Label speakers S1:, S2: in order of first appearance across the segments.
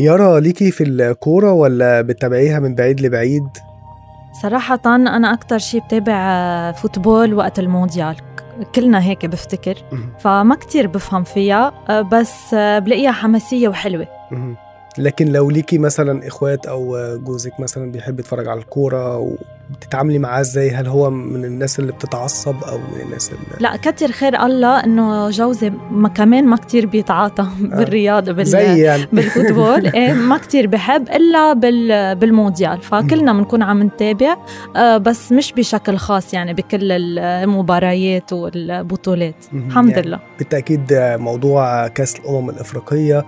S1: يارا ليكي في الكورة ولا بتتابعيها من بعيد لبعيد؟
S2: صراحة أنا أكتر شي بتابع football وقت المونديال. كلنا هيك بفتكر. فما كتير بفهم فيها بس بلاقيها حماسية وحلوة.
S1: لكن لو ليكي مثلا إخوات أو جوزك مثلا بيحب يتفرج على الكورة بتتعاملي معاه إزاي؟ هل هو من الناس اللي بتتعصب أو من الناس اللي
S2: لا كتر خير الله إنه جوزي ما كمان ما كتير بيتعاطى آه. بالرياضة بال...
S1: زي يعني.
S2: بال football. إيه ما كتير بحب إلا بال... بالمونديال. فكلنا بنكون عم نتابع آه بس مش بشكل خاص يعني بكل المباريات والبطولات. الحمد يعني لله.
S1: بالتأكيد موضوع كأس الأمم الأفريقية آه،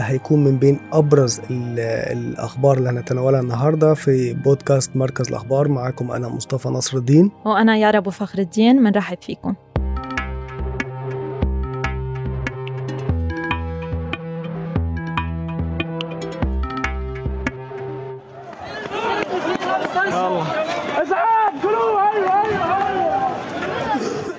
S1: هيكون من بين أبرز الأخبار اللي هنتناولها النهارده في بودكاست مركز الأخبار مع معكم أنا مصطفى نصر الدين
S2: وأنا يارا أبو فخر الدين بنرحب فيكم.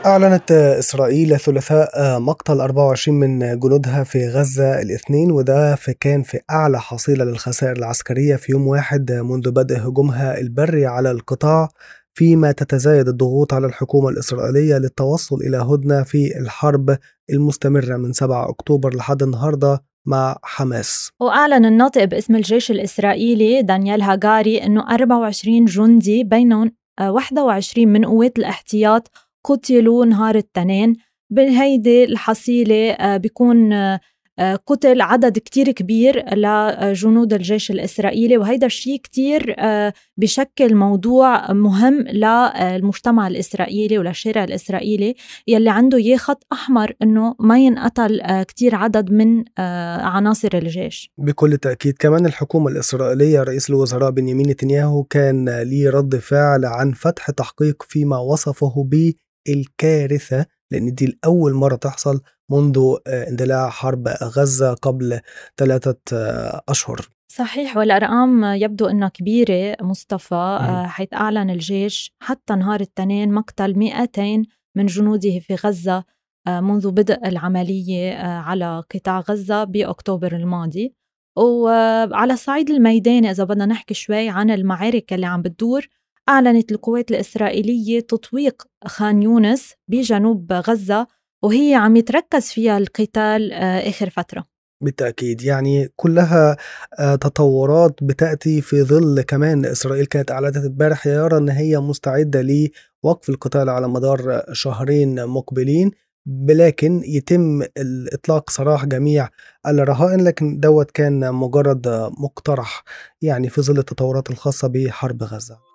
S1: أعلنت إسرائيل الثلاثاء مقتل 24 من جنودها في غزة الاثنين وده في كان في أعلى حصيلة للخسائر العسكرية في يوم واحد منذ بدء هجومها البري على القطاع فيما تتزايد الضغوط على الحكومة الإسرائيلية للتوصل إلى هدنة في الحرب المستمرة من 7 أكتوبر لحد النهاردة مع حماس.
S2: وأعلن الناطق باسم الجيش الإسرائيلي دانيال هاجاري أنه 24 جندي بينهم 21 من قوات الاحتياط قتلوا نهار التنين بهيدي الحصيلة آه، بيكون آه، آه، قتل عدد كتير كبير لجنود الجيش الإسرائيلي وهيدا الشيء كتير بشكل موضوع مهم للمجتمع الإسرائيلي وللشارع الإسرائيلي. يلي عنده يه خط أحمر أنه ما ينقتل كتير عدد من عناصر الجيش.
S1: بكل تأكيد كمان الحكومة الإسرائيلية رئيس الوزراء بنيامين نتنياهو كان ليه رد فعل عن فتح تحقيق فيما وصفه بالكارثة لأن دي الأول مرة تحصل منذ آه، اندلاع حرب غزة قبل ثلاثة آه، أشهر.
S2: صحيح والأرقام يبدو أنها كبيرة مصطفى آه، حيث أعلن الجيش حتى نهار التنين مقتل 200 من جنوده في غزة منذ بدء العملية على قطاع غزة بأكتوبر الماضي. وعلى الصعيد الميداني إذا بدنا نحكي شوي عن المعارك اللي عم بتدور أعلنت القوات الإسرائيلية تطويق خان يونس بجنوب غزة وهي عم يتركز فيها القتال آه، آخر فترة.
S1: بالتأكيد. يعني كلها آه، تطورات بتأتي في ظل كمان إسرائيل كانت أعلنت امبارح يرى أن هي مستعدة لوقف القتال على مدار شهرين مقبلين لكن يتم الإطلاق سراح جميع الرهائن لكن دوت كان مجرد مقترح يعني في ظل التطورات الخاصة بحرب غزة.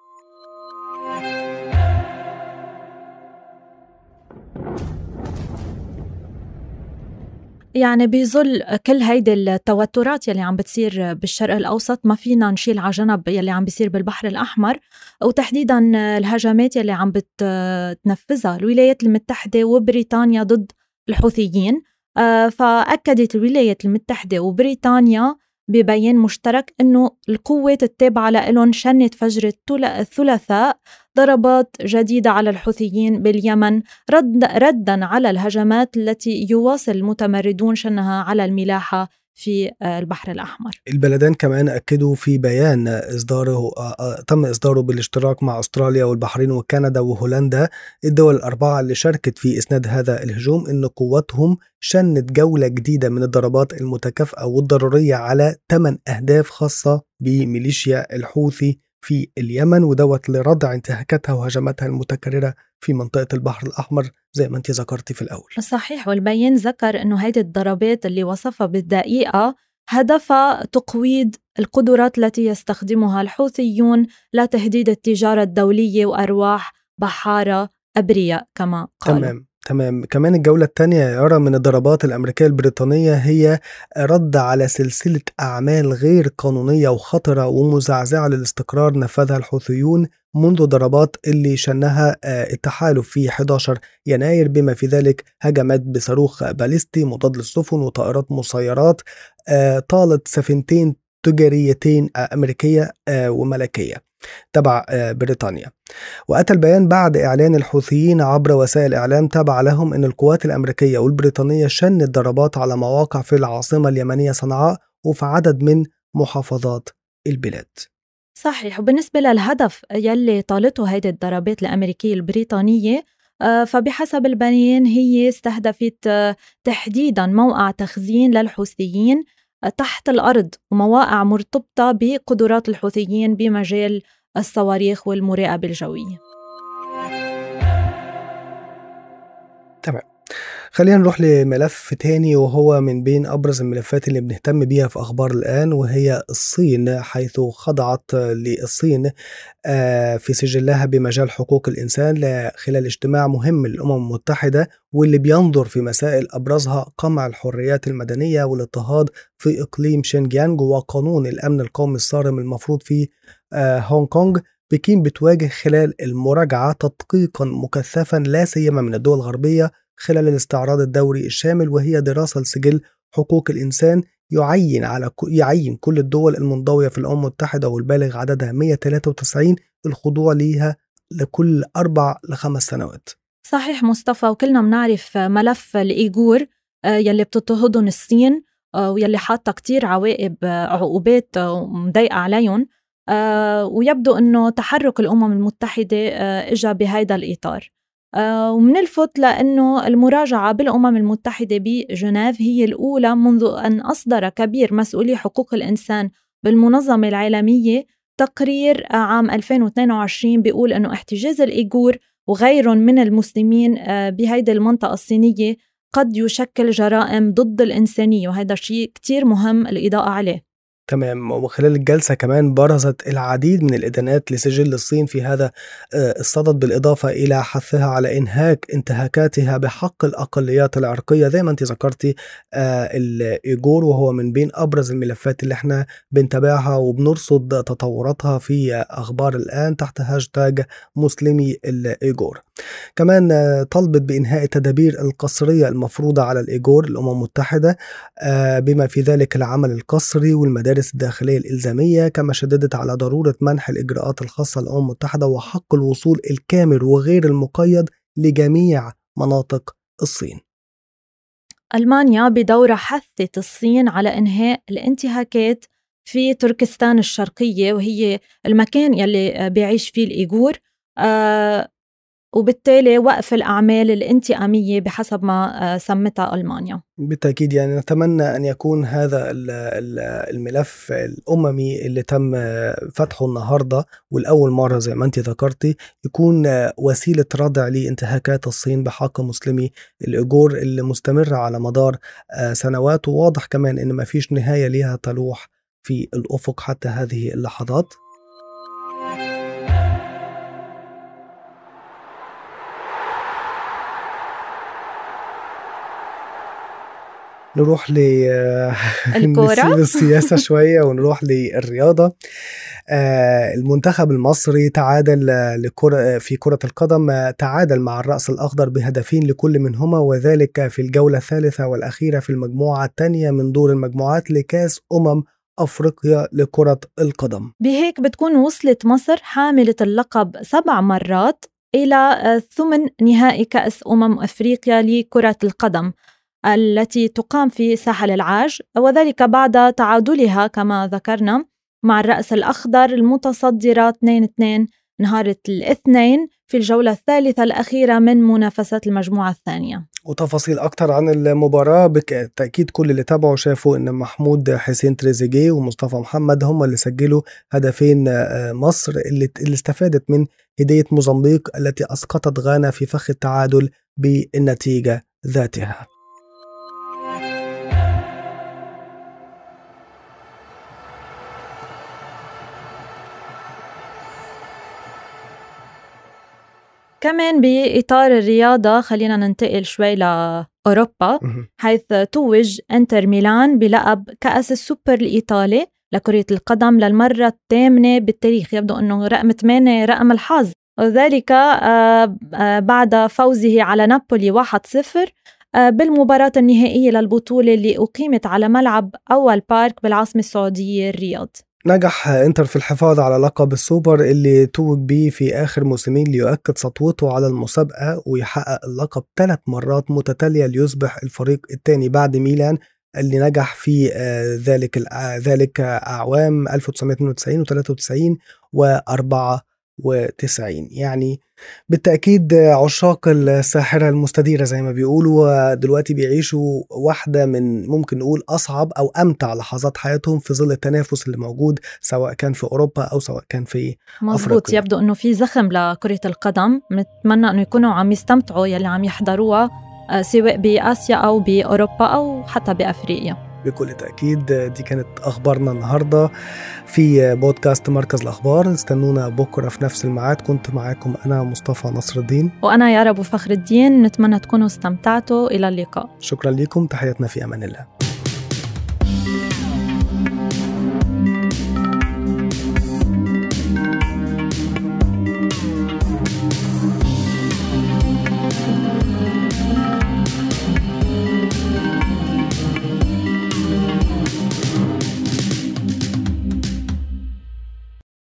S2: يعني بظل كل هيدي التوترات يلي عم بتصير بالشرق الأوسط ما فينا نشيل على جنب يلي عم بيصير بالبحر الأحمر وتحديدا الهجمات يلي عم بتنفذها الولايات المتحدة وبريطانيا ضد الحوثيين. آه، فأكدت الولايات المتحدة وبريطانيا ببيان مشترك إنه القوات التابعه لهم شنت فجر الثلاثاء ضربات جديدة على الحوثيين باليمن رد ردا على الهجمات التي يواصل المتمردون شنها على الملاحة. في البحر الأحمر.
S1: البلدان كمان أكدوا في بيان إصداره تم إصداره بالاشتراك مع أستراليا والبحرين وكندا وهولندا. الدول الأربعة اللي شاركت في إسناد هذا الهجوم أن قواتهم شنت جولة جديدة من الضربات المتكافئة والضرورية على 8 أهداف خاصة بميليشيا الحوثي في اليمن ودوت لردع انتهاكاتها وهجماتها المتكررة في منطقة البحر الأحمر. زي ما أنت ذكرتي في الأول.
S2: صحيح والبيان ذكر أنه هيدي الضربات اللي وصفها بالدقيقة هدفها تقويض القدرات التي يستخدمها الحوثيون لتهديد التجارة الدولية وأرواح بحارة أبرياء كما قالوا
S1: تمام. تمام. كمان الجولة الثانية يرى من الضربات الأمريكية البريطانية هي رد على سلسلة أعمال غير قانونية وخطرة ومزعزعة للاستقرار نفذها الحوثيون منذ ضربات اللي شنها آه، التحالف في 11 يناير. بما في ذلك هجمات بصاروخ باليستي مضاد للسفن وطائرات مسيرات آه، طالت سفينتين تجاريتين آه، أمريكية وملكية. تبع آه، بريطانيا. وأتى البيان بعد إعلان الحوثيين عبر وسائل إعلام تابع لهم أن القوات الأمريكية والبريطانية شنت ضربات على مواقع في العاصمة اليمنية صنعاء وفي عدد من محافظات البلاد.
S2: صحيح. وبالنسبة للهدف يلي طالته هيدي الضربات الأمريكية البريطانية آه، فبحسب البيان هي استهدفت آه، تحديدا موقع تخزين للحوثيين تحت الأرض ومواقع مرتبطة بقدرات الحوثيين بمجال الصواريخ والمراقبة الجوية.
S1: تمام. خلينا نروح لملف تاني وهو من بين أبرز الملفات اللي بنهتم بيها في أخبار الآن وهي الصين حيث خضعت للصين آه، في سجلها بمجال حقوق الإنسان خلال اجتماع مهم للأمم المتحدة واللي بينظر في مسائل أبرزها قمع الحريات المدنية والاضطهاد في إقليم شينجيانج وقانون الأمن القومي الصارم المفروض في آه، هونغ كونغ. بكين بتواجه خلال المراجعة تدقيقا مكثفا لا سيما من الدول الغربية خلال الاستعراض الدوري الشامل وهي دراسة لسجل حقوق الإنسان يعين على يعين كل الدول المنضوية في الأمم المتحدة والبالغ عددها 193 الخضوع ليها لكل أربع لخمس سنوات.
S2: صحيح مصطفى وكلنا بنعرف ملف الإيغور آه، يلي بتضطهدهم الصين آه، ويلي حاطة كتير عواقب آه، عقوبات مضايقة عليهم ويبدو أنه تحرك الأمم المتحدة إجا بهذا الإطار. ومنلفت لأنه المراجعة بالأمم المتحدة بجنيف هي الأولى منذ أن أصدر كبير مسؤولي حقوق الإنسان بالمنظمة العالمية تقرير عام 2022 بيقول أنه احتجاز الإيغور وغيرهم من المسلمين آه، بهيدي المنطقة الصينية قد يشكل جرائم ضد الإنسانية وهذا شيء كتير مهم الإضاءة عليه.
S1: تمام. وخلال الجلسة كمان برزت العديد من الإدانات لسجل الصين في هذا آه، الصدد بالإضافة إلى حثها على إنهاك انتهاكاتها بحق الأقليات العرقية. زي ما أنت ذكرتي آه، الإيجور وهو من بين أبرز الملفات اللي إحنا بنتابعها وبنرصد تطوراتها في أخبار الآن تحت هاشتاج مسلمي الإيجور. كمان آه، طلبت بإنهاء التدابير القسرية المفروضة على الإيجور الأمم المتحدة بما في ذلك العمل القسري والمدارس المدارس الداخلية الإلزامية كما شددت على ضرورة منح الإجراءات الخاصة للأمم المتحدة وحق الوصول الكامل وغير المقيد لجميع مناطق الصين.
S2: ألمانيا بدورة حثت الصين على إنهاء الانتهاكات في تركستان الشرقية وهي المكان يلي بيعيش فيه الإيغور. آه وبالتالي وقف الأعمال الانتقامية بحسب ما آه، سمتها ألمانيا.
S1: بالتأكيد يعني نتمنى أن يكون هذا الملف الأممي اللي تم فتحه النهاردة والأول مرة زي ما أنت ذكرتي يكون وسيلة ردع لانتهاكات الصين بحق مسلمي الأجور اللي مستمرة على مدار آه، سنوات. وواضح كمان أن ما فيش نهاية لها تلوح في الأفق حتى هذه اللحظات. نروح ل
S2: الكورة؟
S1: السياسة شوية ونروح للرياضة. آه، المنتخب المصري تعادل لكرة في كرة القدم تعادل مع الرأس الأخضر بهدفين لكل منهما وذلك في الجولة الثالثة والأخيرة في المجموعة الثانية من دور المجموعات لكأس أمم أفريقيا لكرة القدم.
S2: بهيك بتكون وصلت مصر حاملة اللقب سبع مرات إلى ثمن نهائي كأس أمم أفريقيا لكرة القدم. التي تقام في ساحل العاج وذلك بعد تعادلها كما ذكرنا مع الرأس الأخضر المتصدرة 2-2 نهار الاثنين في الجولة الثالثة الأخيرة من منافسات المجموعة الثانية.
S1: وتفاصيل أكثر عن المباراة بالتأكيد كل اللي تابعوا شافوا أن محمود حسين تريزيجيه ومصطفى محمد هم اللي سجلوا هدفين آه، مصر اللي, اللي استفادت من هدية موزمبيق التي أسقطت غانا في فخ التعادل بالنتيجة ذاتها.
S2: كمان بإطار الرياضة خلينا ننتقل شوي لأوروبا حيث توج إنتر ميلان بلقب كأس السوبر الإيطالي لكرة القدم للمرة الثامنة بالتاريخ. يبدو أنه رقم 8 رقم الحظ. وذلك آه، آه، بعد فوزه على نابولي 1-0 آه، بالمباراة النهائية للبطولة اللي أقيمت على ملعب الأول بارك بالعاصمة السعودية الرياض.
S1: نجح انتر في الحفاظ على لقب السوبر اللي توج بيه في آخر موسمين ليؤكد سطوته على المسابقة ويحقق اللقب ثلاث مرات متتالية ليصبح الفريق الثاني بعد ميلان اللي نجح في آه، ذلك ذلك أعوام 1992 و93 و94 يعني بالتأكيد عشاق الساحرة المستديرة زي ما بيقولوا دلوقتي بيعيشوا واحدة من ممكن نقول أصعب أو أمتع لحظات حياتهم في ظل التنافس اللي موجود سواء كان في أوروبا أو سواء كان في
S2: مزبوط يبدو أنه في زخم لكرة القدم. نتمنى أنه يكونوا عم يستمتعوا يلي عم يحضروها آه، سواء بآسيا أو بأوروبا أو حتى بأفريقيا.
S1: بكل تأكيد. دي كانت أخبارنا النهاردة في بودكاست مركز الأخبار. استنونا بكرة في نفس الميعاد. كنت معاكم أنا مصطفى نصر الدين
S2: وأنا يارا أبو فخر الدين نتمنى تكونوا استمتعتوا. إلى اللقاء.
S1: شكرا لكم. تحياتنا في أمان الله.